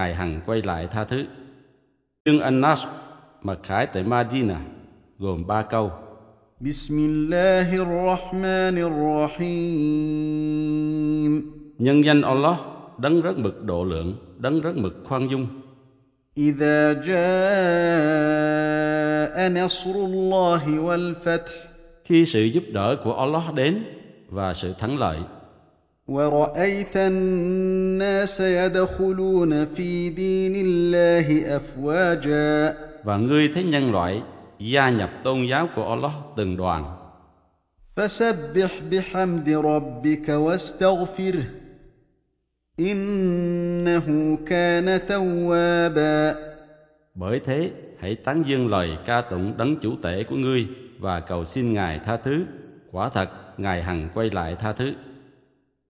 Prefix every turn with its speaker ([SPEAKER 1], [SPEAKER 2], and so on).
[SPEAKER 1] Ngài hằng quay lại tha thứ. Chương An-Nas mặc khải tại Madina gồm ba câu.
[SPEAKER 2] بسم الله الرحمن الرحيم
[SPEAKER 1] Nhân danh Allah, đấng rất mực độ lượng, đấng rất mực khoan dung.
[SPEAKER 2] إذا جاء نصر الله والفتح
[SPEAKER 1] Khi sự giúp đỡ của Allah đến và sự thắng lợi,
[SPEAKER 2] ورأيت الناس يدخلون في دين الله أفواجا
[SPEAKER 1] và ngươi thấy nhân loại gia nhập tôn giáo của Allah từng đoàn,
[SPEAKER 2] فسبح بحمد ربك واستغفره إنه كان توابا
[SPEAKER 1] bởi thế hãy tán dương lời ca tụng đấng chủ tể của ngươi và cầu xin Ngài tha thứ. Quả thật, Ngài hằng quay lại tha thứ.